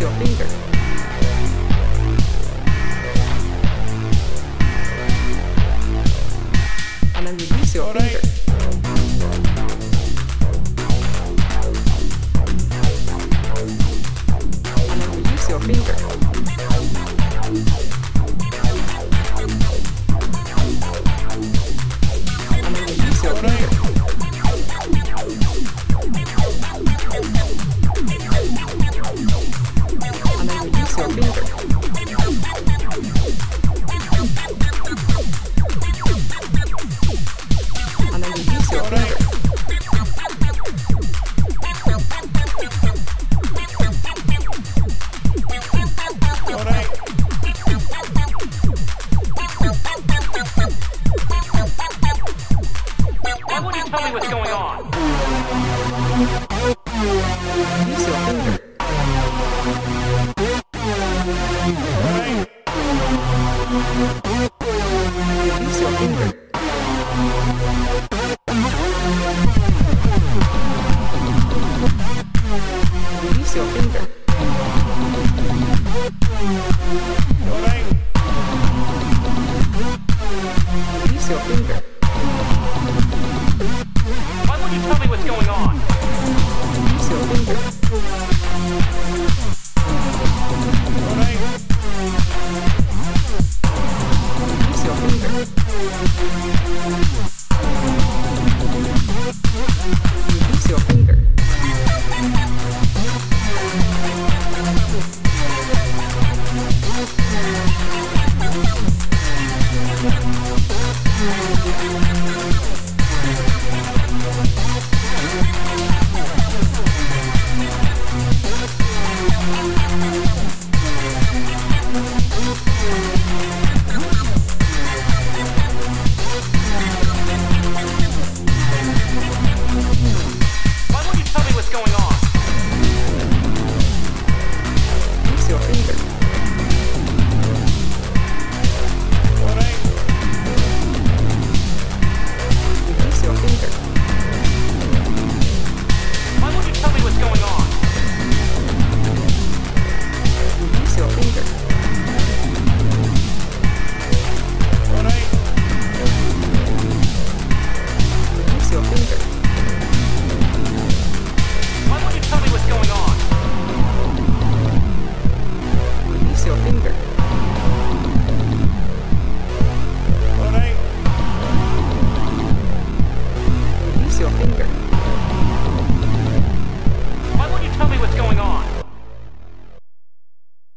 your finger. And then release your finger. fix your finger. Fix your finger. Why won't you tell me what's going on? Fix your finger. what's going on.